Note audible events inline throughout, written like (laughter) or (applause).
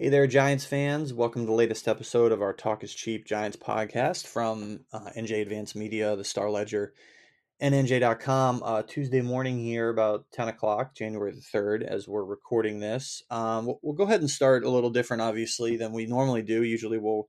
Hey there, Giants fans. Welcome to the latest episode of our Talk is Cheap Giants podcast from uh, NJ Advance Media, the Star Ledger, and NJ.com. Uh, Tuesday morning here, about 10 o'clock, January the 3rd, as we're recording this. Um, we'll, we'll, go ahead and start a little different, obviously, than we normally do. Usually we'll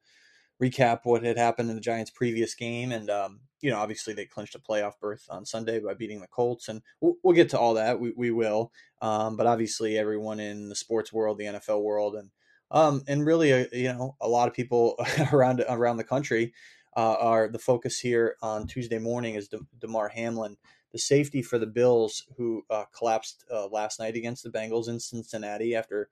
recap what had happened in the Giants' previous game. And, um, you know, obviously they clinched a playoff berth on Sunday by beating the Colts. And we'll, we'll get to all that. We, we will. Um, but obviously, everyone in the sports world, the NFL world, and um, and really, uh, you know, a lot of people (laughs) around around the country uh, are the focus here on Tuesday morning is De- Damar Hamlin, the safety for the Bills, who uh, collapsed uh, last night against the Bengals in Cincinnati after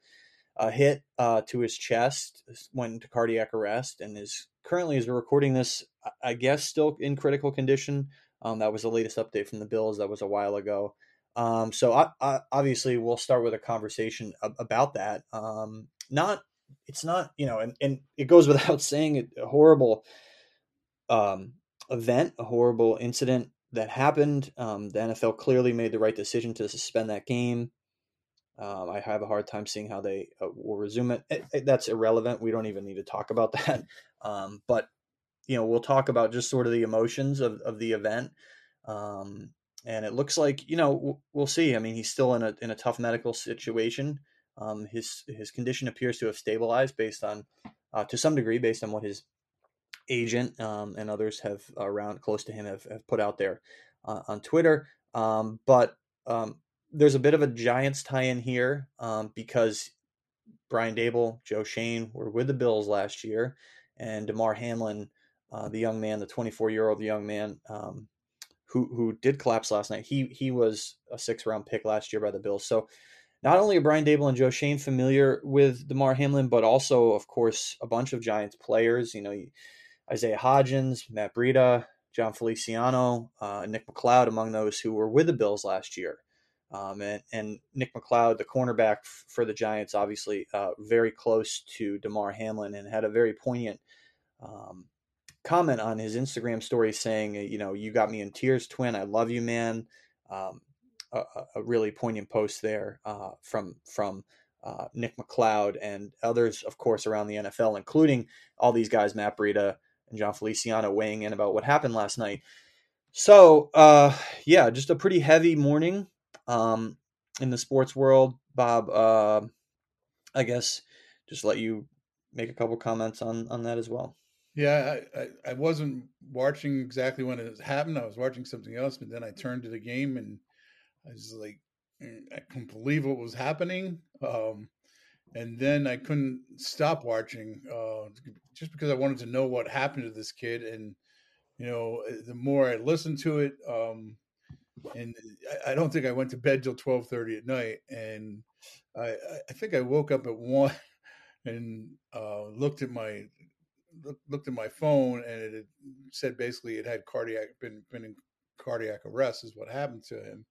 a hit uh, to his chest, went into cardiac arrest, and is currently, as we're recording this, I guess, still in critical condition. Um, that was the latest update from the Bills. That was a while ago. Um, so I, I, obviously, we'll start with a conversation about that. Um, not it's not you know and, and it goes (laughs) without saying a horrible um, event a horrible incident that happened. Um, the nfl clearly made the right decision to suspend that game. Um, i have a hard time seeing how they uh, will resume it. It, it. that's irrelevant. We don't even need to talk about (laughs) that. Um, but you know we'll talk about just sort of the emotions of, of the event. Um, and it looks like you know we'll see. I mean he's still in a in a tough medical situation um, his his condition appears to have stabilized based on, uh, to some degree, based on what his agent um, and others have around close to him have, have put out there uh, on Twitter. Um, but um, there's a bit of a Giants tie-in here um, because Brian Daboll, Joe Schoen were with the Bills last year, and Damar Hamlin, uh, the young man, the 24 year old young man um, who who did collapse last night, he he was a six round pick last year by the Bills. So not only are Brian Daboll and Joe Schoen familiar with Damar Hamlin, but also, of course, a bunch of Giants players. You know, Isaiah Hodgins, Matt Breida, Jon Feliciano, uh, Nick McCloud, among those who were with the Bills last year. Um, and, and, Nick McCloud, the cornerback f- for the Giants, obviously uh, very close to Damar Hamlin and had a very poignant um, comment on his Instagram story saying, you know, you got me in tears, twin. I love you, man. Um, a, a really poignant post there uh, from from uh, Nick McCloud and others, of course, around the NFL, including all these guys, Matt Breida and Jon Feliciano, weighing in about what happened last night. So, uh, yeah, just a pretty heavy morning um, in the sports world. Bob, uh, I guess just let you make a couple comments on on that as well. Yeah, I, I, I wasn't watching exactly when it happened. I was watching something else, but then I turned to the game and I was like, mm, I couldn't believe what was happening. Um, and then I couldn't stop watching uh, just because I wanted to know what happened to this kid. And, you know, eh, the more I listened to it, um, and I, I don't think I went to bed till 1230 at night. And I, I think I woke up at one (laughs) and uh, looked at my looked at my phone and it said basically it had cardiac been been in cardiac arrest is what happened to him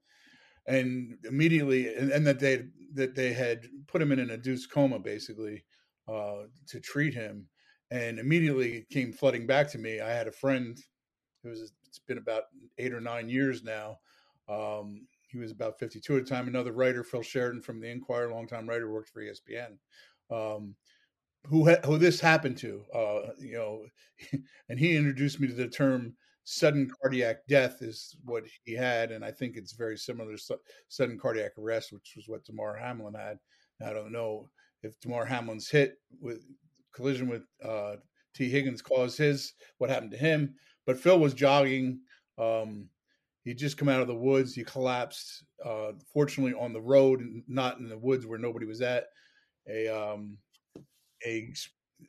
and immediately and, and, that they that they had put him in an induced coma basically uh, to treat him. And immediately came flooding back to me. I had a friend who was it's been about eight or nine years now um, he was about 52 at the time another writer phil sheridan from the inquirer longtime writer worked for espn um, who ha- who this happened to uh, you know (laughs) and he introduced me to the term sudden cardiac death is what he had, and I think it's very similar to sudden cardiac arrest, which was what Damar Hamlin had. I don't know if Damar Hamlin's hit with collision with uh, Tee Higgins caused his what happened to him, but Phil was jogging. Um, he just come out of the woods. He collapsed. Uh, fortunately, on the road, not in the woods where nobody was at. A um, a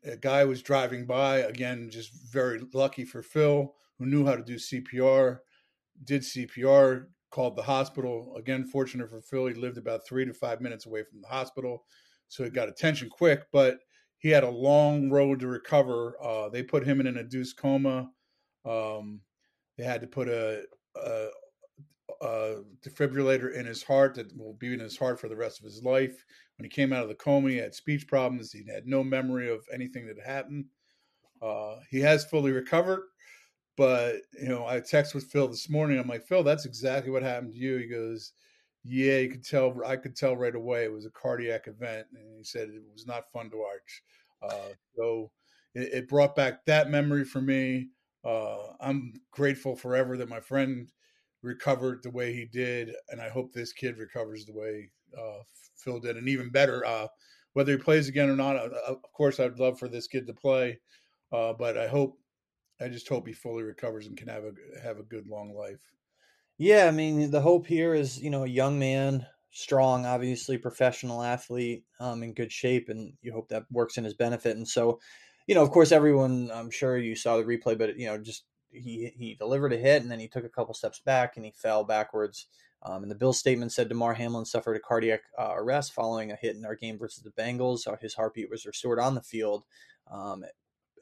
a guy was driving by. Again, just very lucky for Phil who knew how to do CPR, did CPR, called the hospital. Again, fortunate for Philly, lived about three to five minutes away from the hospital. So he got attention quick, but he had a long road to recover. Uh, they put him in an induced coma. Um, they had to put a, a, a, defibrillator in his heart that will be in his heart for the rest of his life. When he came out of the coma, he had speech problems. He had no memory of anything that happened. Uh, he has fully recovered. But you know, I text with Phil this morning. I'm like, Phil, that's exactly what happened to you. He goes, yeah, you could tell. I could tell right away it was a cardiac event, and he said it was not fun to watch. Uh, so it, it, brought back that memory for me. Uh, I'm grateful forever that my friend recovered the way he did, and I hope this kid recovers the way uh, Phil did, and even better. Uh, whether he plays again or not, uh, of course, I'd love for this kid to play, uh, but I hope, I just hope he fully recovers and can have a have a good long life. Yeah, I mean, the hope here is you know a young man, strong, obviously professional athlete, um, in good shape, and you hope that works in his benefit. And so, you know, of course, everyone, I'm sure you saw the replay, but you know, just he he delivered a hit and then he took a couple steps back and he fell backwards. Um, and the Bill statement said Damar Hamlin suffered a cardiac uh, arrest following a hit in our game versus the Bengals. So his heartbeat was restored on the field. Um,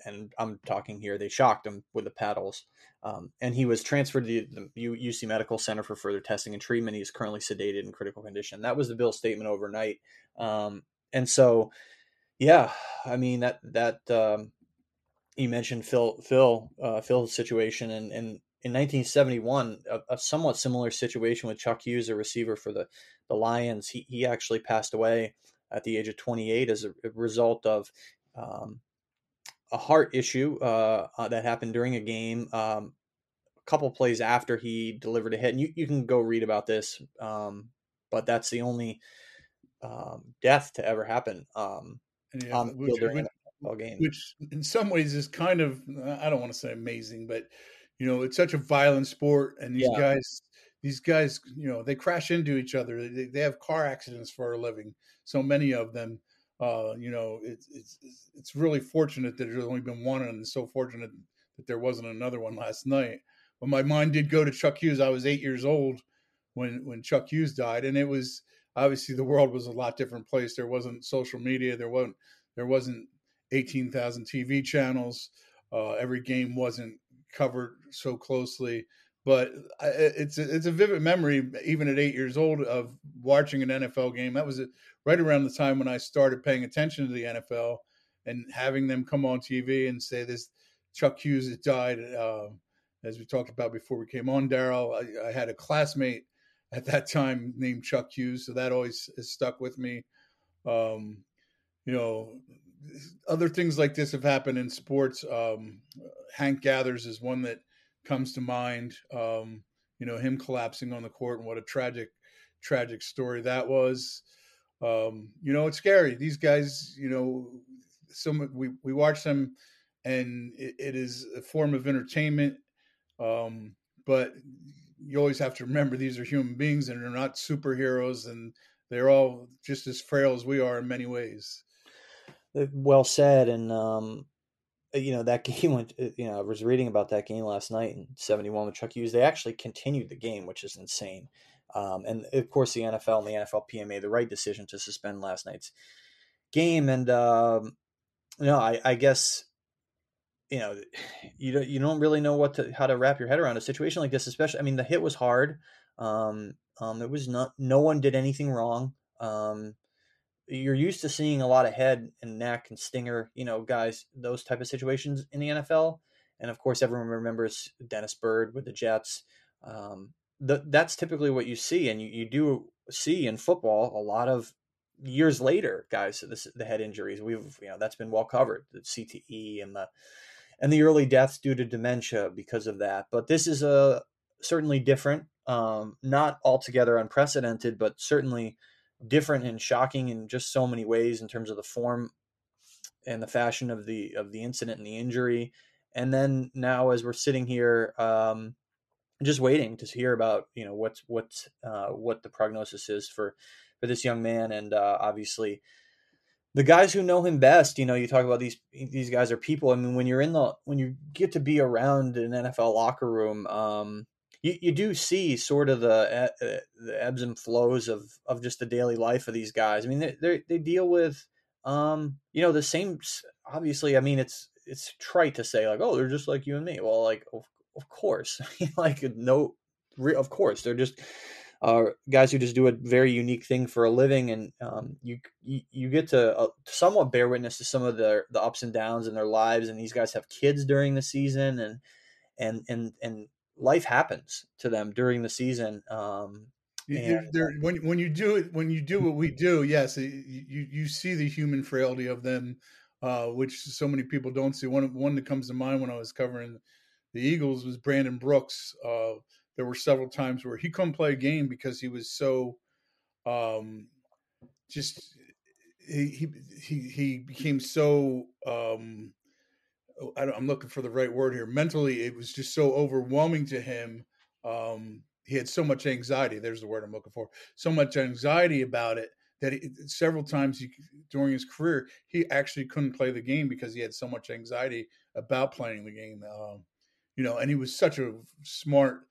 and I'm talking here, they shocked him with the paddles. Um, and he was transferred to the UC Medical Center for further testing and treatment. He is currently sedated in critical condition. That was the Bill statement overnight. Um, and so, yeah, I mean that that um, you mentioned Phil Phil uh, Phil's situation, and, and in 1971, a, a, somewhat similar situation with Chuck Hughes, a receiver for the the Lions. He he actually passed away at the age of 28 as a result of um, a heart issue uh, uh, that happened during a game. Um, a couple plays after he delivered a hit, and you, you can go read about this. Um, but that's the only um, death to ever happen um, yeah, on the field during game. Which in some ways is kind of I don't want to say amazing, but you know, it's such a violent sport and these yeah. guys these guys, you know, they crash into each other. They, they have car accidents for a living. So many of them. Uh, you know, it's it's it's really fortunate that there's only been one, and so fortunate that there wasn't another one last night. But my mind did go to Chuck Hughes. I was eight years old when when Chuck Hughes died, and it was obviously the world was a lot different place. There wasn't social media. There wasn't there wasn't 18,000 TV channels. Uh, every game wasn't covered so closely, but it's a, it's a vivid memory, even at eight years old, of watching an NFL game. That was right around the time when I started paying attention to the NFL and having them come on TV and say this Chuck Hughes has died. Uh, as we talked about before we came on, Daryl, I, I, had a classmate at that time named Chuck Hughes, so that always has stuck with me. Um, you know, other things like this have happened in sports. Um, Hank Gathers is one that comes to mind. Um, you know, him collapsing on the court and what a tragic, tragic story that was. Um, you know, it's scary. These guys, you know, some we we watch them, and it, it is a form of entertainment. Um, but you always have to remember these are human beings and they're not superheroes, and they're all just as frail as we are in many ways. Well said. And um, you know that (laughs) game went. Uh, you know, I was reading about that game last night in '71 with Chuck Hughes. They actually continued the game, which is insane. Um, and of course, the NFL and the NFLPA made the right decision to suspend last night's game. And um, you know, I, I guess you know (sighs) you don't you don't really know what to how to wrap your head around a situation like this. Especially, I mean, the hit was hard. Um, um, it was not. No one did anything wrong. Um, you're used to seeing a lot of head and neck and stinger, you know, guys, those type of situations in the NFL. And of course, everyone remembers Dennis Byrd with the Jets. Um, the, that's typically what you see, and you, you do see in football a lot of years later, guys. This, the head injuries we've you know that's been well covered, the CTE and the and the early deaths due to dementia because of that. But this is a certainly different, um, not altogether unprecedented, but certainly different and shocking in just so many ways in terms of the form and the fashion of the of the incident and the injury. And then now, as we're sitting here, um, just waiting to hear about you know what's what's uh, what the prognosis is for for this young man, and uh, obviously the guys who know him best. You know, you talk about these these guys are people. I mean, when you're in the when you get to be around an NFL locker room, um, you, you do see sort of the uh, the ebbs and flows of of just the daily life of these guys. I mean, they they, they deal with um you know the same. Obviously, I mean it's it's trite to say like oh they're just like you and me. Well, like of, of course, (laughs) like no, of course they're just uh, guys who just do a very unique thing for a living, and um, you, you, you get to uh, somewhat bear witness to some of the the ups and downs in their lives. And these guys have kids during the season, and and and and life happens to them during the season. Um, And, when when you do it, when you do what we do, yes, you you see the human frailty of them, uh, which so many people don't see. One one that comes to mind when I was covering the Eagles was Brandon Brooks. Uh, there were several times where he couldn't play a game because he was so um, just he he he, he became so um, oh, I am looking for the right word here. Mentally, it was just so overwhelming to him. Um, he had so much anxiety. There's the word I'm looking for. So much anxiety about it that he, several times he, during his career he actually couldn't play the game because he had so much anxiety about playing the game. Um, you know, and he was such a smart,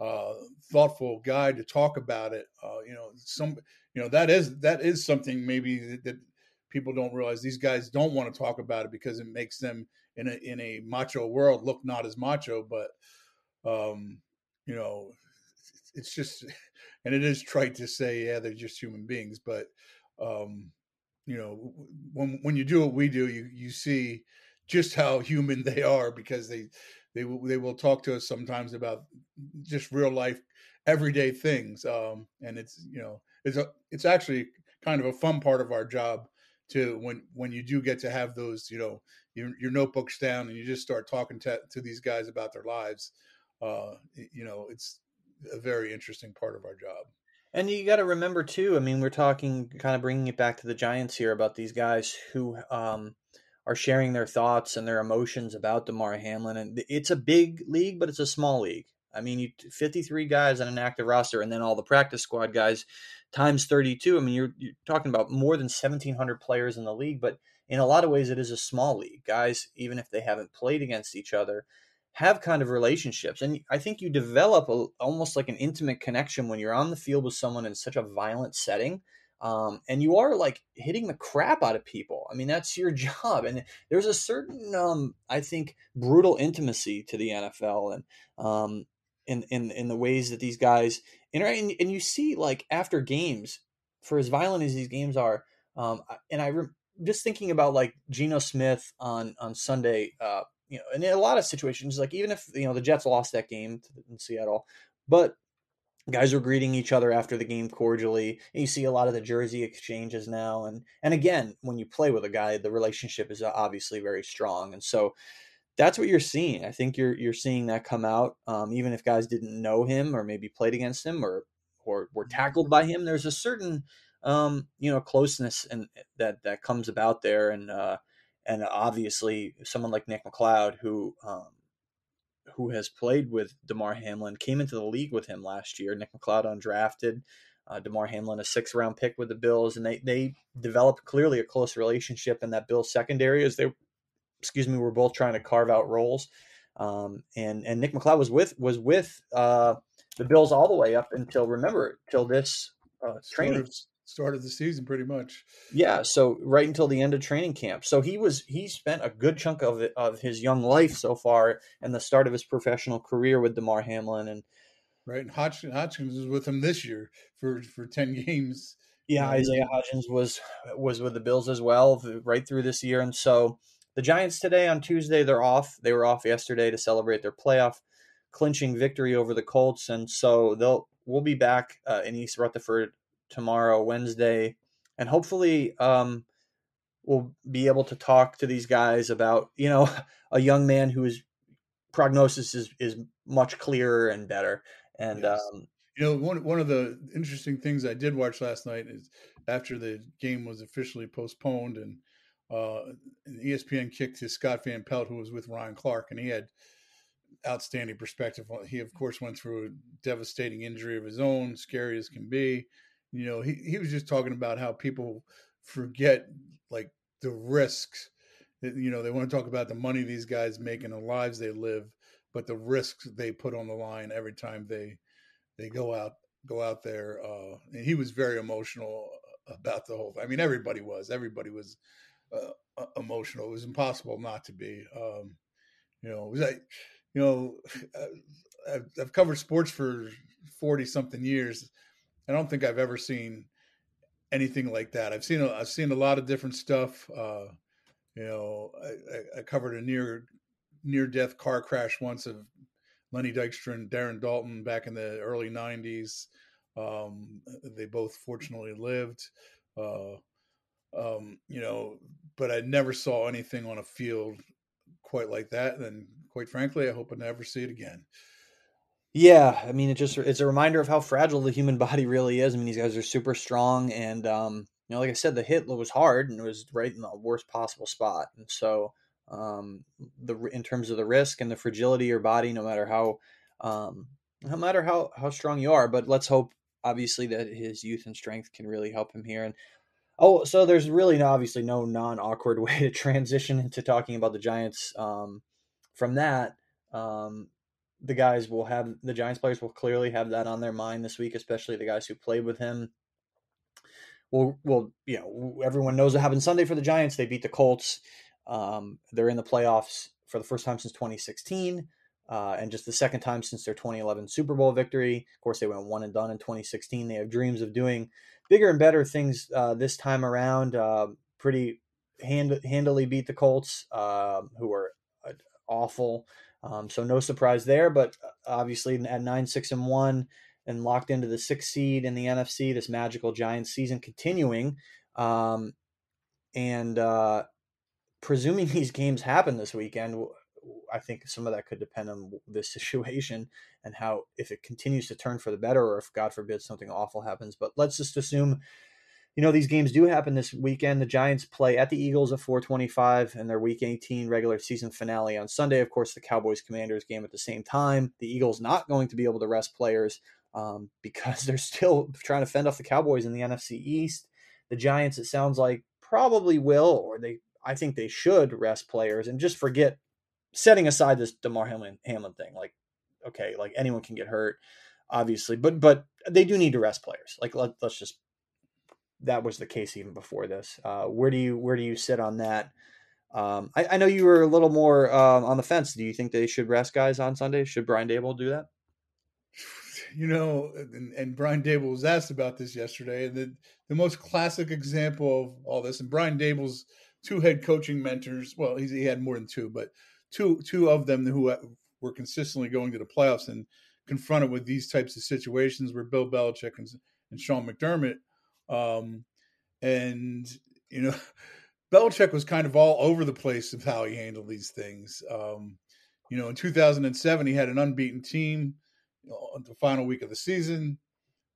uh, thoughtful guy to talk about it. Uh, you know, some you know that is that is something maybe that, that people don't realize. These guys don't want to talk about it because it makes them in a in a macho world look not as macho. But um, you know, it's just (laughs) and it is trite to say yeah they're just human beings but um you know when when you do what we do you you see just how human they are because they they they will talk to us sometimes about just real life everyday things um and it's you know it's a it's actually kind of a fun part of our job to when when you do get to have those you know your, your notebooks down and you just start talking to, to these guys about their lives uh you know it's a very interesting part of our job. And you got to remember too. I mean, we're talking kind of bringing it back to the Giants here about these guys who um, are sharing their thoughts and their emotions about Damar Hamlin, and it's a big league, but it's a small league. I mean, you 53 guys on an active roster, and then all the practice squad guys times 32. I mean, you're, you're talking about more than 1,700 players in the league, but in a lot of ways, it is a small league. Guys, even if they haven't played against each other, have kind of relationships and i think you develop a, almost like an intimate connection when you're on the field with someone in such a violent setting um, and you are like hitting the crap out of people i mean that's your (laughs) job and there's a certain um, i think brutal intimacy to the nfl and um, in, in in the ways that these guys interact and, and you see like after games for as violent as these games are um, and i re- just thinking about like Geno Smith on on Sunday uh, you know, and in a lot of situations, like even if you know the Jets lost that game in Seattle, but guys were greeting each other after the game cordially. And you see a lot of the jersey exchanges now, and and again, when you play with a guy, the relationship is obviously very strong, and so that's what you're seeing. I think you're you're seeing that come out, um, even if guys didn't know him or maybe played against him or or were mm-hmm. tackled by him. There's a certain um, you know closeness and that that comes about there, and uh, and obviously someone like Nick McCloud, who um, who has played with Damar Hamlin, came into the league with him last year. Nick McCloud undrafted, uh, Damar Hamlin a sixth round pick with the Bills, and they they developed clearly a close relationship in that Bills secondary as they, excuse me, were both trying to carve out roles. Um, and and Nick McCloud was with was with uh, the Bills all the way up until remember till this uh, training. start of the season pretty much. Yeah so right until the end of training camp. So he was he spent a good chunk of it, of his young life so far and the start of his professional career with damar hamlin and right and hodgins, hodgins was with him this year for for 10 (laughs) games. Yeah isaiah hodgins was was with the bills as well right through this year and so the giants today on tuesday they're off they were off yesterday to celebrate their playoff clinching victory over the colts and so they'll we'll be back uh, in east rutherford tomorrow, Wednesday, and hopefully um, we'll be able to talk to these guys about you know (laughs) a young man whose prognosis is is much clearer and better. And yes. um, you know, one one of the interesting things I did watch last night is after the game was officially postponed and uh, ESPN kicked to Scott Van Pelt, who was with Ryan Clark, and he had outstanding perspective. He, of course, went through a devastating injury of his own, scary as can be. You know, he, he was just talking about how people forget like the risks. You know, they want to talk about the money these guys make and the lives they live, but the risks they put on the line every time they they go out go out there. Uh, and he was very emotional about the whole. Thing. I mean, everybody was. Everybody was uh, emotional. It was impossible not to be. Um, you know, it was like, you know, (sighs) I've, I've covered sports for forty something years. I don't think I've ever seen anything like that. I've seen a, I've seen a lot of different stuff. Uh, you know, I, I, covered a near near death car crash once of Lenny Dykstra and Darren Daulton back in the early '90s. Um, they both fortunately lived. Uh, um, you know, but I never saw anything on a field quite like that. And quite frankly, I hope I never see it again. Yeah, I mean, it just it's a reminder of how fragile the human (laughs) body really is. I mean, these guys are super strong, and um, you know, like I said, the hit was hard and it was right in the worst possible spot. And so, um, the in terms of the risk and the fragility of your body, no matter how, um, no matter how how strong you are, but let's hope obviously that his youth and strength can really help him here. And oh, so there's really obviously no non awkward (laughs) way to transition into talking about the Giants. Um, from that, um, the guys will have the Giants players will clearly have that on their mind this week, especially the guys who played with him. Well, well, you know, everyone knows what happened Sunday for the Giants. They beat the Colts. Um, they're in the playoffs for the first time since 2016, uh, and just the second time since their 2011 Super Bowl victory. Of course, they went one and done in 2016. They have dreams of doing bigger and better things uh, this time around. Uh, pretty hand, handily beat the Colts, um, who are uh, awful. Um, so no surprise there, but uh, obviously at nine six and one and locked into the sixth seed in the NFC. This magical Giants season continuing, um, and uh, presuming (laughs) these games happen this weekend, I think some of that could depend on this (laughs) situation and how if it continues to turn for the better, or if God forbid something awful happens. But let's just assume you know these games do happen this weekend. The Giants play at the Eagles at 4:25 and their Week 18 regular season finale on Sunday. Of course, the Cowboys Commanders game at the same time. The Eagles not going to be able to rest players um, (laughs) because they're still trying to fend off the Cowboys in the NFC East. The Giants, it sounds like, probably will, or they, I think they should rest players and just forget setting aside this Damar Hamlin, Hamlin thing. Like, okay, like anyone can get hurt, obviously, but but they do need to rest players. Like, let, let's just that was the case even before this. Uh, where do you where do you sit on that? Um, I, I, know you were a little more um, on the fence. Do you think they should rest guys on Sunday? Should Brian Daboll do that? (sighs) You know, and, and Brian Daboll was asked about this yesterday, and the the most classic example of all this. And Brian Daboll's two head coaching mentors. Well, he had more than two, but two two of them who uh, were consistently going to the playoffs and confronted with these types of situations were Bill Belichick and, and Sean McDermott um, and you know, (laughs) Belichick was kind of all over the place of how he handled these things. Um, you know, in 2007, he had an unbeaten team you know, the final week of the season.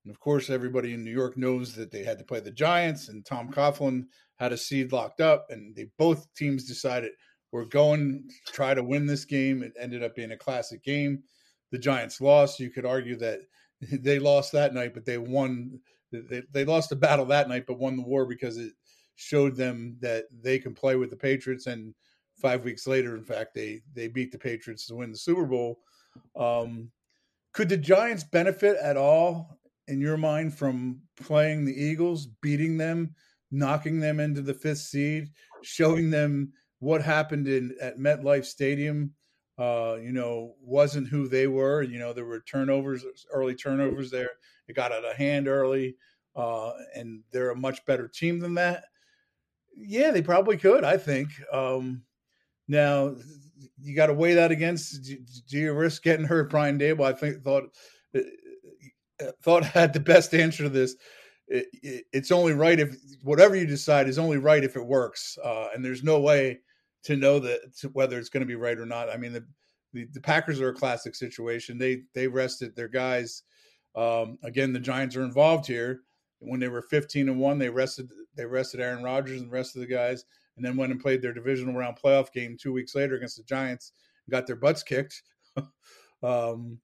And of course, everybody in New York knows that they had to play the Giants, and Tom Coughlin had a seed locked up, and they both teams decided we're going to try to win this game. It ended up being a classic game. The Giants lost. You could argue that (laughs) they lost that night, but they won they, they lost the battle that night, but won the war because it showed them that they can play with the Patriots. And five weeks later, in fact, they they beat the Patriots to win the Super Bowl. Um, could the Giants benefit at all, in your mind, from playing the Eagles, beating them, knocking them into the fifth seed, showing them what happened in at MetLife Stadium? Uh, you know, wasn't who they were. You know, there were turnovers, early turnovers there. It got out of hand early, uh, and they're a much better team than that. Yeah, they probably could. I think. Um, now you got to weigh that against. Do, do, you risk getting hurt, Brian Daboll? I think thought uh, uh, thought (laughs) had the best answer to this. It, it, it's only right if whatever you decide is only right if it works, uh, and there's no way to know that to whether it's going to be right or not. I mean, the, the, the Packers are a classic situation. They they rested their guys um, again, the Giants are involved here. When they were 15 and one, they rested they rested Aaron Rodgers and the rest of the guys, and then went and played their divisional round playoff game two weeks later against the Giants got their butts kicked. (laughs) um,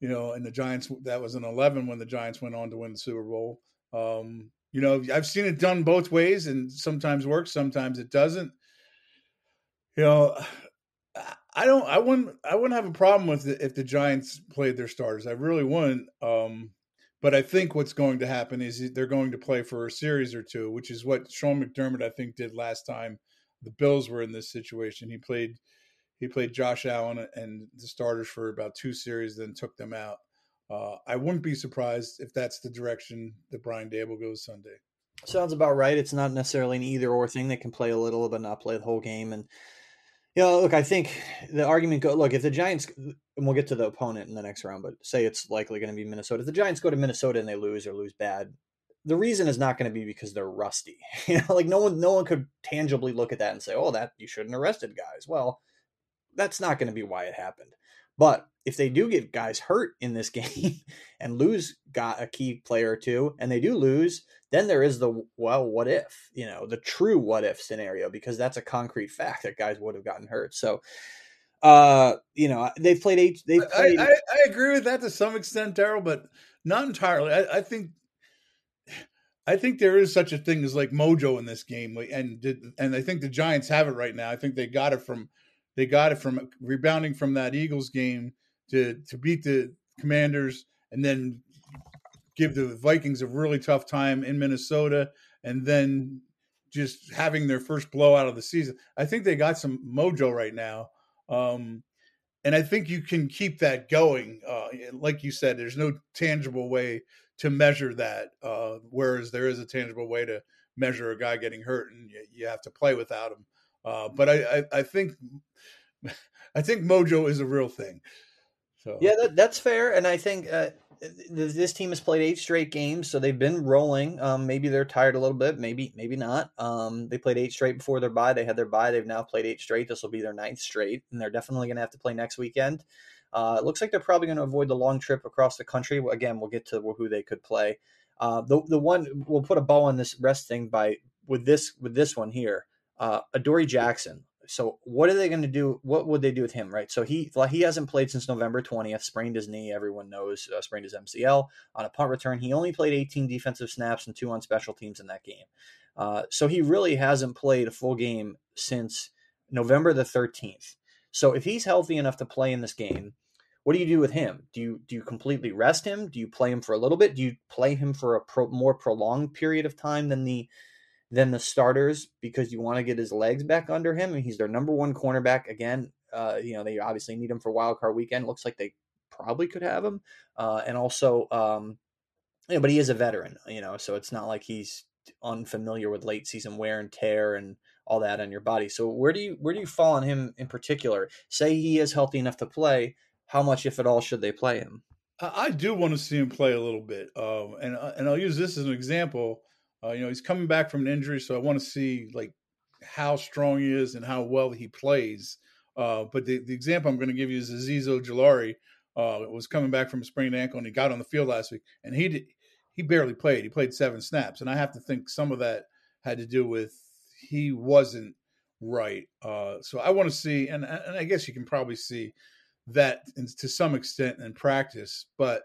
you know, and the Giants that was an 11 when the Giants went on to win the Super Bowl. Um, you know, I've seen it done both ways, and sometimes works, sometimes it doesn't. You know, I don't. I wouldn't. I wouldn't have a problem with it if the Giants played their starters. I really wouldn't. Um, but I think what's going to happen is they're going to play for a series or two, which is what Sean McDermott I think did last time the Bills were in this situation. He played he played Josh Allen and the starters for about two series, then took them out. Uh, I wouldn't be surprised if that's the direction that Brian Daboll goes Sunday. Sounds about right. It's not necessarily an either or thing. They can play a little but not play the whole game, and You know, look, I think the argument go look if the Giants and we'll get to the opponent in the next round, but say it's likely going to be Minnesota. If the Giants go to Minnesota and they lose or lose bad, the reason is not going to be because they're rusty. (laughs) You know, like no one no one could tangibly look at that and say, "Oh, that you shouldn't have arrested guys." Well, that's not going to be why it happened. But if they do get guys hurt in this (laughs) game and lose got a key player or two, and they do lose, then there is the well, what if, you know, the true what if scenario, because that's a concrete fact that guys would have gotten hurt. So, uh, you know, they've played eight. They've played. I, I, I agree with that to some extent, Daryl, but not entirely. I, I, think, I think there is such a thing as like mojo in this game, and and I think the Giants have it right now. I think they got it from, they got it from rebounding from that Eagles game to to beat the Commanders, and then give the Vikings a really tough time in Minnesota, and then just having their first blowout of the season. I think they got some mojo right now. Um, and I think you can keep that going. Uh, like you said, there's no tangible way to measure that, uh, whereas there is a tangible way to measure a guy getting hurt, and you, you have to play without him. Uh, but I, I, I, think, (laughs) I think mojo is a real thing. So yeah, that, that's fair, and I think uh, this team has played eight straight games, so they've been rolling. Um, maybe they're tired a little bit, maybe maybe not. Um, they played eight straight before their bye. They had their bye. They've now played eight straight. This will be their ninth straight, and they're definitely going to have to play next weekend. Uh, it looks like they're probably going to avoid the long trip across the country. Again, we'll get to who they could play. Uh, the the one we'll put a bow on this rest thing by with this with this one here. Uh, Adoree Jackson so what are they going to do? What would they do with him, right? So he he hasn't played since November 20th, sprained his knee. Everyone knows uh, sprained his MCL on a punt return. He only played 18 defensive snaps and two on special teams in that game. Uh, so he really hasn't played a full game since November the 13th. So if he's healthy enough to play in this game, what do you do with him? Do you do you completely rest him? Do you play him for a little bit? Do you play him for a pro, more prolonged period of time than the than the starters because you want to get his legs back under him. And he's their number one cornerback. Again, uh, you know, they obviously need him for wild card weekend. Looks like they probably could have him. Uh, and also, um, but he is a veteran, you know, so it's not like he's unfamiliar with late season wear and tear and all that on your body. So where do you where do you fall on him in particular? Say he is healthy enough to play. How much, if at all, should they play him? I do want to see him play a little bit, um, and uh, and I'll use this as an example. Uh, you know, he's coming back from an injury, so I want to see like how strong he is and how well he plays. Uh, but the, the example I'm going to give you is Azeez Ojulari. Uh, was coming back from a sprained ankle and he got on the field last week, and he did, he barely played. He played seven snaps, and I have to think some of that had to do with he wasn't right. Uh, so I want to see, and and I guess you can probably see that in, to some extent in practice. But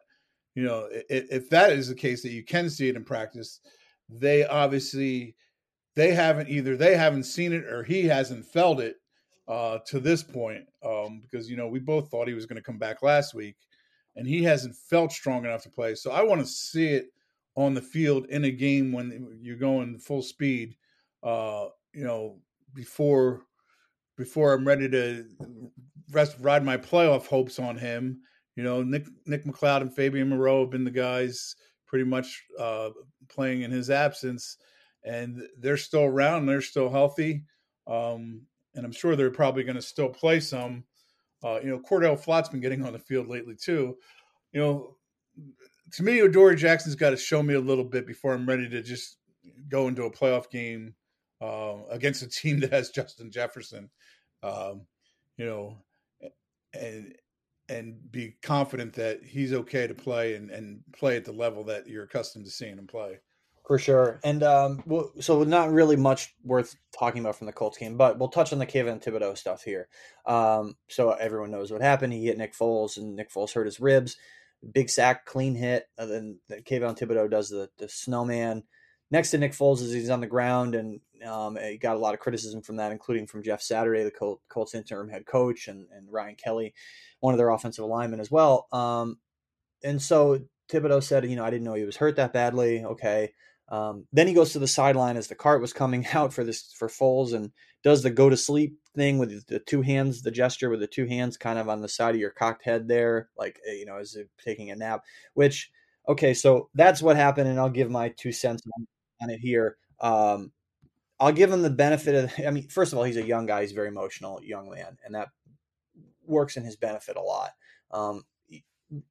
you know, if, if that is the case that you can see it in practice, they obviously they haven't either they haven't seen it or he hasn't felt it uh, to this point um, because you know we both thought he was going to come back last week and he hasn't felt strong enough to play. So i want to see it on the field in a game when you're going full speed uh, you know before before i'm ready to rest ride my playoff hopes on him. You know nick nick mccloud and fabian moreau have been the guys pretty much uh, playing in his absence, and they're still around. They're still healthy, um, and I'm sure they're probably going to still play some. Uh, you know, Cordell Flott's been getting on the field lately too. You know, to me, Adoree Jackson's got to show me a little bit before I'm ready to just go into a playoff game uh, against a team (laughs) that has Justin Jefferson. Um, you know, and and be confident that he's okay to play and, and play at the level that you're accustomed to seeing him play. For sure. And um, so not really much worth talking about from the Colts game, but we'll touch on the Kayvon Thibodeaux stuff here. Um, so everyone knows what happened. He hit Nick Foles, and Nick Foles hurt his ribs. Big sack, clean hit. And then the Kayvon Thibodeaux does the, the snowman next to Nick Foles as he's on the ground, and um, he got a lot of criticism from that, including from Jeff Saturday, the Col- Colts interim head coach, and, and Ryan Kelly, one of their offensive linemen as well. Um, and so Thibodeaux said, you know, I didn't know he was hurt that badly. Okay. Um, then he goes to the sideline as the cart was coming (laughs) out for this for Foles and does the go to sleep thing with the two hands, the gesture with the two hands kind of on the side of your cocked head there, like eh, you know, as if taking a nap. Which okay, so that's what happened, and I'll give my two cents on, on it here. Um, I'll give him the benefit of. (laughs) I mean, first of all, he's a young guy. He's a very emotional young man, and that works in his benefit a lot. Um,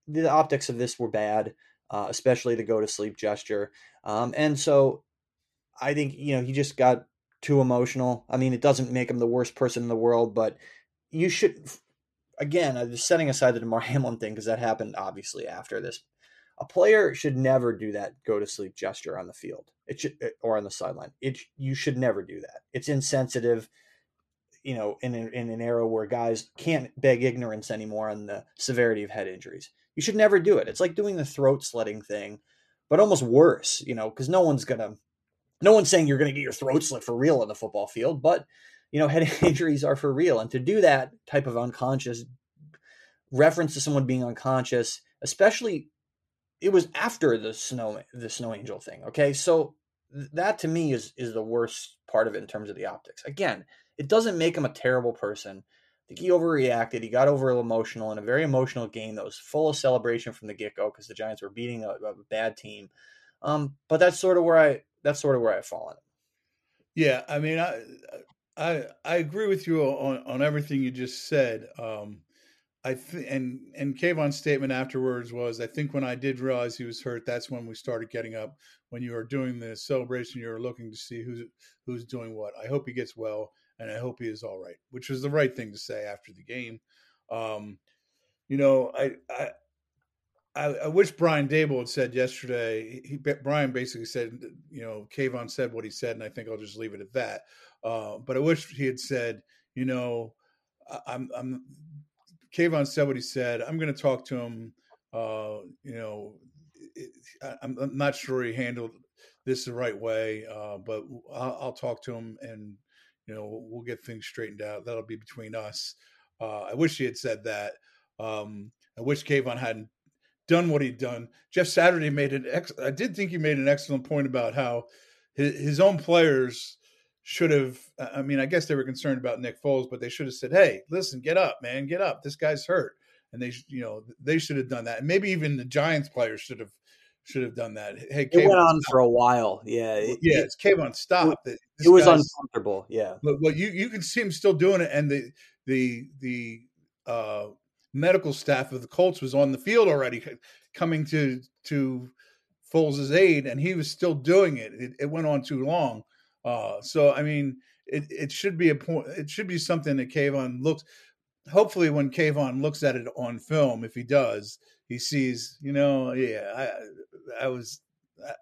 the optics of this were bad, uh, especially the go to sleep gesture, um, and so I think you know he just got too emotional. I mean, it doesn't make him the worst person in the world, but you should. Again, I'm just setting aside the Damar (laughs) Hamlin thing because that happened obviously after this a player should never do that go to sleep gesture on the field. It should eh, or on the sideline. It you should never do that. It's insensitive. You know, in a, in an era where guys can't beg ignorance anymore on the severity of head injuries, you should never do it. It's like doing the throat slitting thing, but almost worse. You know, because no one's gonna, no one's saying you're gonna get your throat slit for real on the football field, but you know, (laughs) head injuries are for real, and to do that type of unconscious reference to someone being unconscious, especially it was after the snow the snow angel thing. Okay, so that to me is is the worst part of it in terms of the optics. Again, it doesn't make him a terrible person. I think he overreacted. He got over emotional in a very emotional game that was full of celebration from the get go because the Giants were beating a, a, bad team. Um, but that's sort of where I that's sort of where I fall on it. Yeah, I mean, I I I agree with you on on everything you just said. Um, I think, and and Kayvon's statement afterwards was, I think when I did realize he was hurt, that's when we started getting up. When you are doing the celebration, you're looking to see who's who's doing what. I hope he gets well, and I hope he is all right, which was the right thing to say after the game. Um, you know, I, I I, I, wish Brian Daboll had said yesterday. He Brian basically said, you know, Kayvon said what he said, and I think I'll just leave it at that. Uh, but I wish he had said, you know, I'm I'm Kayvon said what he said. I'm going to talk to him. Uh, you know, it, I'm, I'm, not sure he handled this the right way, uh, but I'll, I'll, talk to him and you know we'll get things straightened out. That'll be between us. Uh, I wish he had said that. Um, I wish Kayvon hadn't done what he'd done. Jeff Saturday made an ex. I did think he made an excellent point about how his, his own players should have i mean i guess they were concerned about nick foles but they should have said hey listen get up man get up. This guy's hurt. And they you know they should have done that. And maybe even the giants players should have should have done that. Hey it went on stop. for a while. Yeah it, yeah it's Kayvon stop. it, it was uncomfortable. Yeah. But, but you you can see him still doing it. And the the the uh medical staff of the colts was on the field already coming to to Foles' aid and he was still doing it. it it went on too long uh, so I mean, it, it should be a point. It should be something that Kayvon looks. Hopefully, when Kayvon looks at it on film, if he does, he sees, you know, yeah, I, I was,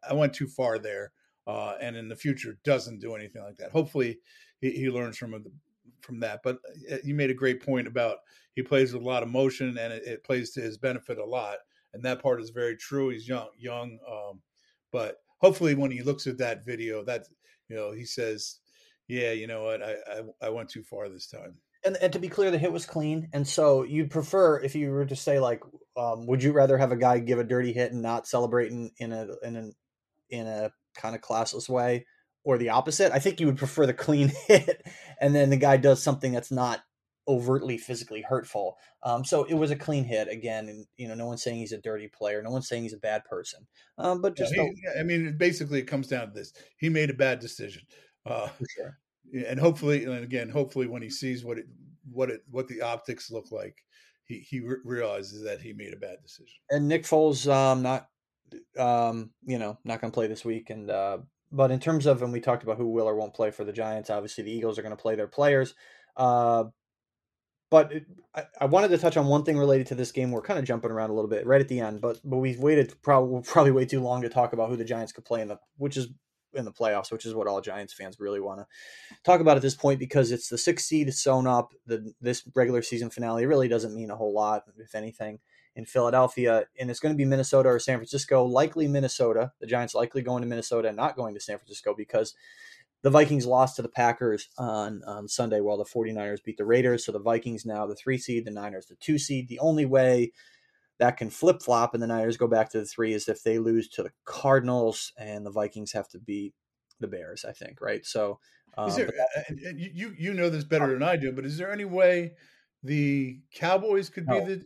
I went too far there, uh, and in the future doesn't do anything like that. Hopefully, he, he learns from from that. But uh, you made a great point about he plays with a lot of motion, and it, it plays to his benefit a lot, and that part is very true. He's young, young, um, but hopefully, when he looks at that video, that you know, he says, "Yeah, you know what? I I, I went too far this time." And, and to be clear, the hit was clean. And so you'd prefer if you were to say like, um, would you rather have a guy give a dirty hit and not celebrate in, in a in an in a kind of classless way, or the opposite? I think you would prefer the clean (laughs) hit, and then the guy does something that's not overtly physically hurtful. Um, so it was a clean hit again, and you know, no one's saying he's a dirty player, no one's saying he's a bad person. Um, but just yeah, he, I mean, basically, it comes down to this: he made a bad decision. Uh, sure. And hopefully, and again, hopefully, when he sees what it, what it, what the optics look like, he he re- realizes that he made a bad decision. And Nick Foles, um, not, um, you know, not going to play this week, and uh, but in terms of, and we talked about who will or won't play for the Giants. Obviously, the Eagles are going to play their players. Uh, but it, I, I, wanted to touch on one thing related to this game. We're kind of jumping around a little bit right at the end, but but we've waited probably probably way too long to talk about who the Giants could play in the which is in the playoffs, which is what all Giants fans really want to talk about at this point because it's the sixth seed sewn up. The this regular season finale really doesn't mean a whole lot, if anything, in Philadelphia, and it's going to be Minnesota or San Francisco. Likely Minnesota. The Giants likely going to Minnesota and not going to San Francisco because the Vikings lost to the Packers on, on Sunday while the 49ers beat the Raiders. So the Vikings now the three seed, the Niners the two seed. The only way that can flip flop and the Niners go back to the three is if they lose to the Cardinals and the Vikings have to beat the Bears, I think, right? So um, there, that, you you know this better than I do, but is there any way the Cowboys could no. be the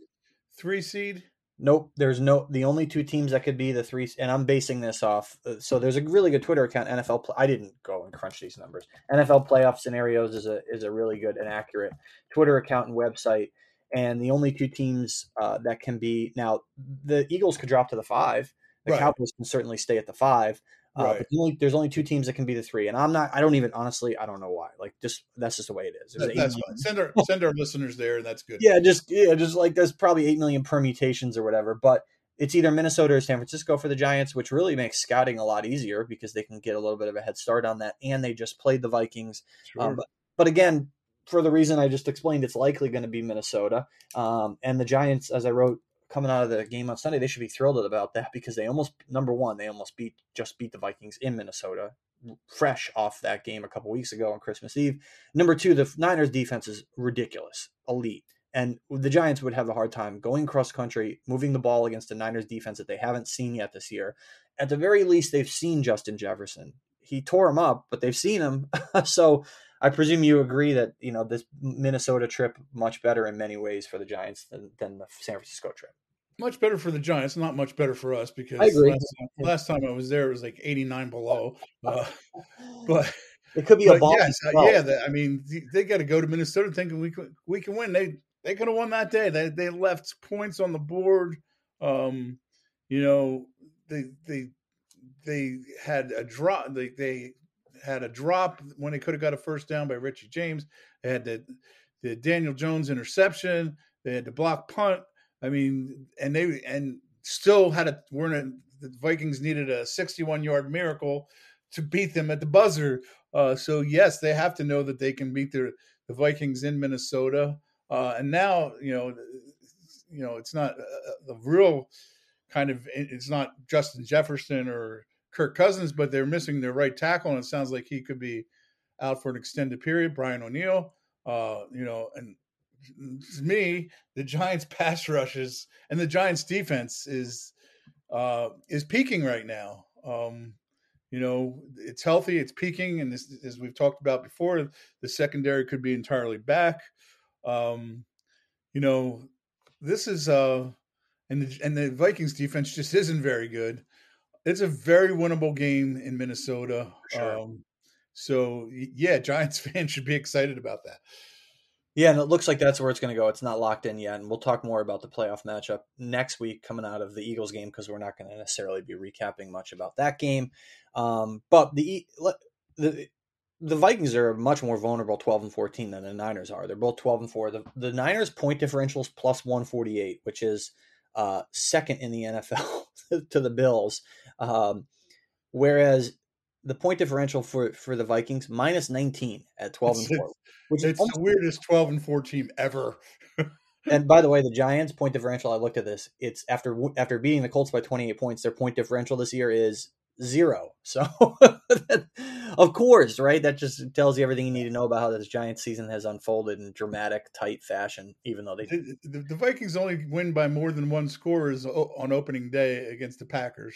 three seed? Nope. There's no the only two teams that could be the three, and I'm basing this off. Uh, so there's a really good Twitter account, NFL. I didn't go and crunch these numbers. NFL playoff scenarios is a is a really good and accurate Twitter account and website. And the only two teams uh, that can be now the Eagles could drop to the five. The right. Cowboys can certainly stay at the five. Uh, but the only, there's only two teams that can be the three, and I'm not. I don't even honestly. I don't know why. Like, just that's just the way it is. That, that's fine. Send our (laughs) send our listeners there, and that's good. Yeah, just yeah, just like there's probably eight million permutations or whatever, but it's either Minnesota or San Francisco for the Giants, which really makes scouting a lot easier because they can get a little bit of a head start on that, and they just played the Vikings. Sure. Um, but, but again, for the reason I just explained, it's likely going to be Minnesota. Um, and the Giants, as I wrote coming out of the game on Sunday, they should be thrilled about that because they almost number one, they almost beat just beat the Vikings in Minnesota, fresh off that game a couple weeks ago on Christmas Eve. Number two, the Niners defense is ridiculous, elite. And the Giants would have a hard time going cross country, moving the ball against the Niners defense that they haven't seen yet this year. At the very least, they've seen Justin Jefferson. He tore him up, but they've seen him. (laughs) so I presume you agree that you know this Minnesota trip much better in many ways for the Giants than, than the San Francisco trip. Much better for the Giants, not much better for us because last time, last, time, I was there it was like 89 below. Uh, (laughs) but it could be a ball. Yes, uh, yeah, they, I mean they got to go to Minnesota thinking we can we can win. They they could have won that day. They they left points on the board. Um, you know they they they had a drop. They they had a drop when they could have got a first down by Richie James. They had the the Daniel Jones interception. They had the block punt. I mean, and they and still had a weren't a, the Vikings needed a 61 yard miracle to beat them at the buzzer. Uh, so yes, they have to know that they can beat their the Vikings in Minnesota. Uh, and now you know, you know, it's not uh, the real kind of it's not Justin Jefferson or Kirk Cousins, but they're missing their right tackle, and it sounds like he could be out for an extended period. Brian O'Neill, uh, you know, and to me, the Giants' (laughs) pass rushes and the Giants' defense is uh, is peaking right now. Um, you know, it's healthy, it's peaking, and this, as we've talked about before, the secondary could be entirely back. Um, you know, this is uh, and the, and the Vikings defense just isn't very good it's a very winnable game in Minnesota. Sure. Um, so yeah, (laughs) Giants fans should be excited about that. Yeah, and it looks like that's where it's going to go. It's not locked in yet, and we'll talk more about the playoff matchup next week coming out of the Eagles game because we're not going to necessarily be recapping much about that game. Um, but the the the Vikings are much more vulnerable 12 and 14 than the Niners are. They're both 12 and 4. The, the Niners point differentials plus 148, which is uh, second in the NFL (laughs) to the Bills. Um, whereas the point differential for for the Vikings minus 19 at 12 and 4, which it's is the weirdest 12 and 4 team ever. (laughs) and by the way, the Giants point differential, I looked at this. It's after after beating the Colts by 28 points, their point differential this year is zero. (laughs) So, (laughs) of course, right? That just tells you everything you need to know about how this Giants season has unfolded in dramatic, tight fashion. Even though they the, the, the Vikings only win by more than one score is on opening day against the Packers.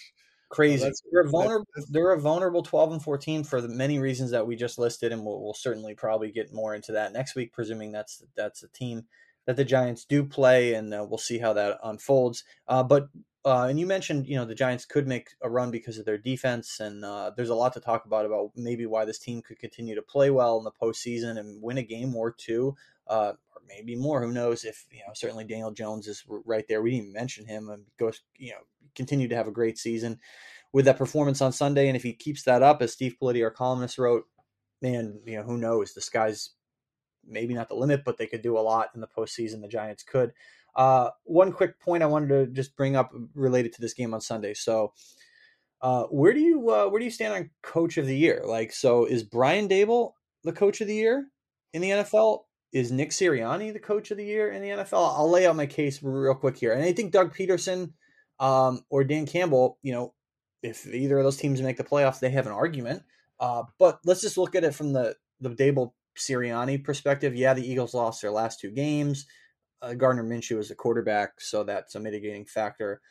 Crazy. they're a vulnerable. They're a vulnerable twelve and fourteen for the many reasons that we just listed, and we'll, we'll certainly probably get more into that next week, presuming that's that's a team that the Giants do play, and uh, we'll see how that unfolds. Uh, but uh, and you mentioned, you know, the Giants could make a run because of their defense, and uh, there's a lot to talk about about maybe why this team could continue to play well in the postseason and win a game or two, uh, or maybe more. Who knows? If you know, certainly Daniel Jones is right there. We didn't even mention him, and goes, you know, continue to have a great season with that performance on Sunday. And if he keeps that up, as Steve Politi, our columnist, wrote, man, you know, who knows? The sky's maybe not the limit, but they could do a lot in the postseason. The Giants could. Uh, one quick point I wanted to just bring up related to this game on Sunday. So, uh, where do you uh, where do you stand on Coach of the Year? Like, so is Brian Daboll the Coach of the Year in the NFL? Is Nick Sirianni the Coach of the Year in the NFL? I'll lay out my case real quick here, and I think Doug Pederson um, or Dan Campbell, you know, if either of those teams make the playoffs, they have an argument. Uh, but let's just look at it from the the Daboll Sirianni perspective. Yeah, the Eagles lost their last two games uh, Gardner Minshew is a quarterback, so that's a mitigating factor.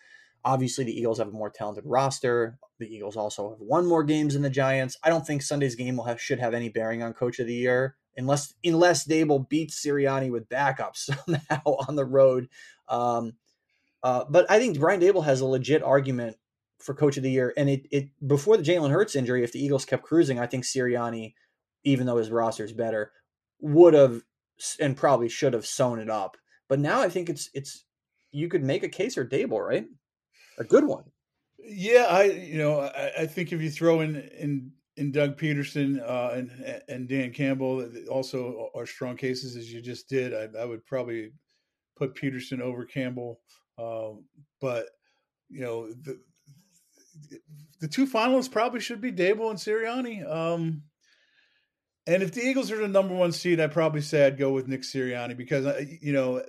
Obviously, the Eagles have a more talented roster. The Eagles also have won more games than the Giants. I don't think Sunday's game will have should have any bearing on Coach of the Year unless unless Daboll beats Sirianni with backups (laughs) somehow on the road. Um, Uh, but I think Brian Daboll has a legit argument for coach of the year. And it, it before the Jalen Hurts injury, if the Eagles kept cruising, I think Sirianni, even though his roster is better, would have and probably should have sewn it up. But now I think it's it's you could make a case for Daboll, right? A good one. Yeah, I you know I, I think if you throw in in in Doug Pederson uh, and and Dan Campbell also are strong cases as you just did. I, I would probably put Pederson over Campbell, um, but you know the the two finalists probably should be Daboll and Sirianni. Um, and if the Eagles are the number one seed, I'd probably say I'd go with Nick Sirianni because you know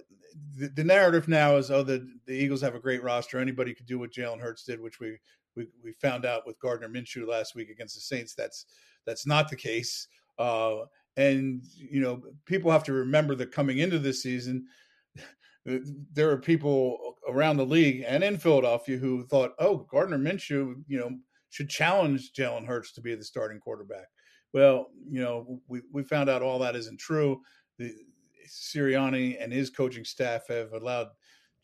the, the narrative now is oh the the Eagles have a great roster. Anybody could do what Jalen Hurts did, which we we we found out with Gardner Minshew last week against the Saints. That's that's not the case. Uh, and you know people have to remember that coming into this season (laughs) there are people around the league and in Philadelphia who thought, oh, Gardner Minshew, you know, should challenge Jalen Hurts to be the starting quarterback. Well, you know, we, we found out all that isn't true. The Sirianni and his coaching staff have allowed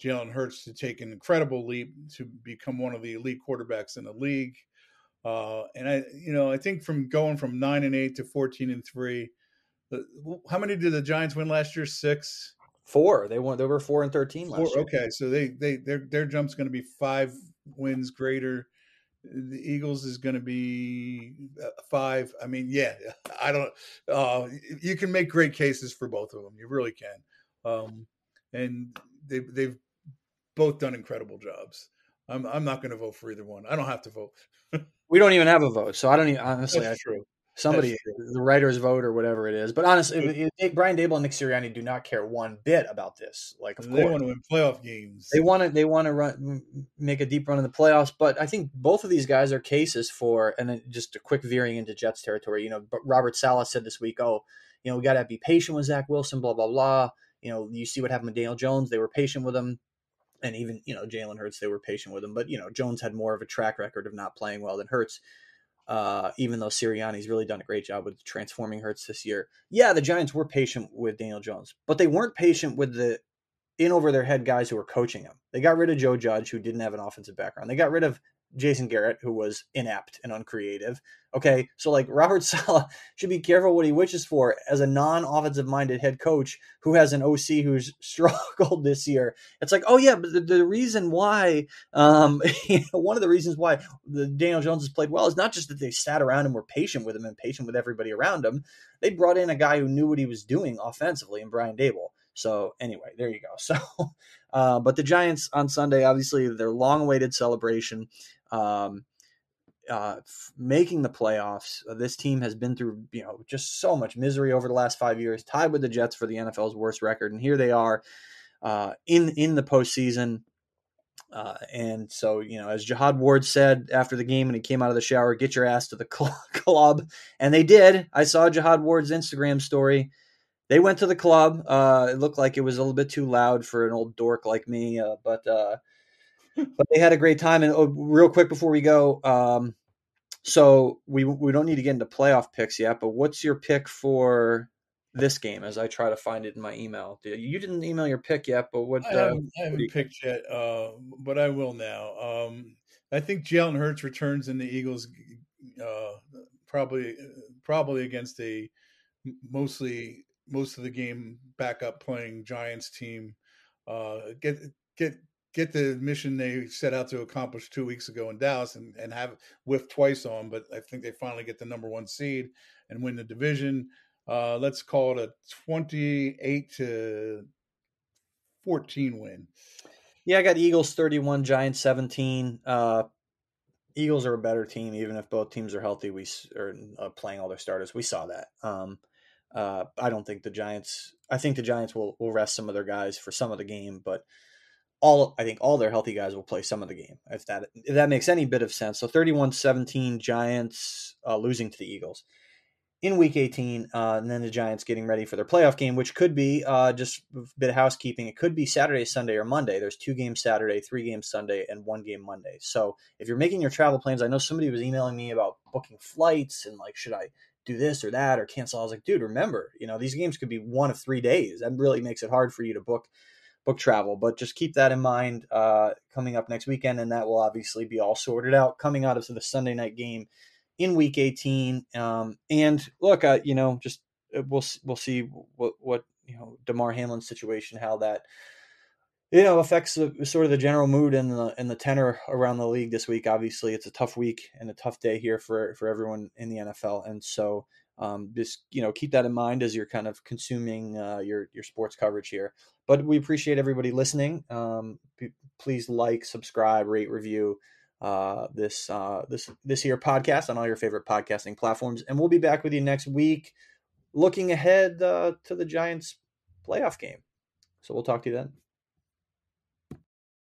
Jalen Hurts to take an incredible leap to become one of the elite quarterbacks in the league. Uh, and I, you know, I think from going from nine and eight to fourteen and three, how many did the Giants win last year? Six. Four. They won. They were four and thirteen last year. Okay, so they they their their jump's going to be five wins greater. The Eagles is going to be uh, five. I mean, yeah, (laughs) I don't. Uh, you can make great cases for both of them. You really can. Um, and they they've both done incredible jobs. I'm I'm not going to vote for either one. I don't have to vote. (laughs) we don't even have a vote, so I don't even honestly. That's I, true somebody the writers vote or whatever it is. But honestly, Brian Daboll and Nick Sirianni do not care one bit about this. Like, of they course, want to win playoff games. They want to they want to run make a deep run in the playoffs. But I think both of these guys are cases for. And then just a quick veering into Jets territory. You know, but Robert Saleh said this week, "Oh, you know, we got to be patient with Zach Wilson." Blah blah blah. You know, you see what happened with Daniel Jones. They were patient with him. And even, you know, Jalen Hurts, they were patient with him. But, you know, Jones had more of a track record of not playing well than Hurts uh, even though Sirianni's really done a great job with transforming Hurts this year. Yeah, the Giants were patient with Daniel Jones, but they weren't patient with the in over their head guys who were coaching him. They got rid of Joe Judge, who didn't have an offensive background. They got rid of Jason Garrett, who was inept and uncreative. Okay, so like Robert (laughs) Saleh should be careful what he wishes for as a non-offensive minded head coach who has an OC who's (laughs) struggled this year. It's like, oh yeah, but the, the reason why, um, (laughs) one of the reasons why the Daniel Jones has played well is not just that they sat around and were patient with him and patient with everybody around him. They brought in a guy who knew what he was doing offensively in Brian Daboll. So anyway, there you go. (laughs) So, uh, but the Giants on Sunday, obviously, their long-awaited celebration um, uh, making the playoffs. Uh, this team has been through, you know, just so much misery over the last five years, tied with the Jets for the NFL's worst record, and here they are uh, in in the postseason. Uh, and so, you know, as Jihad Ward said after the game when he came out of the shower, get your ass to the (laughs) club. And they did. I saw Jihad Ward's Instagram story. They went to the club. Uh, it looked like it was a little bit too loud for an old dork like me, uh, but uh, but they had a great time. And oh, real quick before we go, um, so we we don't need to get into playoff picks yet. But what's your pick for this game? As I try to find it in my email, you didn't email your pick yet, but what? I haven't, uh, I haven't picked yet, uh, but I will now. Um, I think Jalen Hurts returns in the Eagles, uh, probably probably against a mostly most of the game backup playing Giants team. Uh, get get get the mission they set out to accomplish two weeks ago in Dallas and, and have whiffed twice on, but I think they finally get the number one seed and win the division. Uh, let's call it a 28 to 14 win. Yeah, I got Eagles 31, Giants 17. Uh, Eagles are a better team, even if both teams are healthy. We are uh, playing all their starters. We saw that. Um, uh, I don't think the Giants. I think the Giants will will rest some of their guys for some of the game, but all I think all their healthy guys will play some of the game if that if that makes any bit of sense. So 31-17 Giants uh, losing to the Eagles in week 18 uh, and then the Giants getting ready for their playoff game which could be uh, just a bit of housekeeping. It could be Saturday, Sunday or Monday. There's two games Saturday, three games Sunday and one game Monday. So if you're making your travel plans, I know somebody was emailing me about booking flights and like should I do this or that or cancel. I was like, dude, remember, you know, these games could be one of 3 days. That really makes it hard for you to book book travel. But just keep that in mind uh, coming up next weekend, and that will obviously be all sorted out coming out of the Sunday night game in Week 18. Um, and look, uh, you know, just uh, we'll we'll see what what you know Damar Hamlin's situation, how that you know affects the, sort of the general mood and the and the tenor around the league this week. Obviously, it's a tough week and a tough day here for for everyone in the NFL, and so um, just you know keep that in mind as you're kind of consuming uh, your your sports coverage here. But we appreciate everybody listening. Um, p- please like, subscribe, rate, review uh, this uh, this this here podcast on all your favorite podcasting platforms, and we'll be back with you next week, looking ahead uh, to the Giants playoff game. So we'll talk to you then.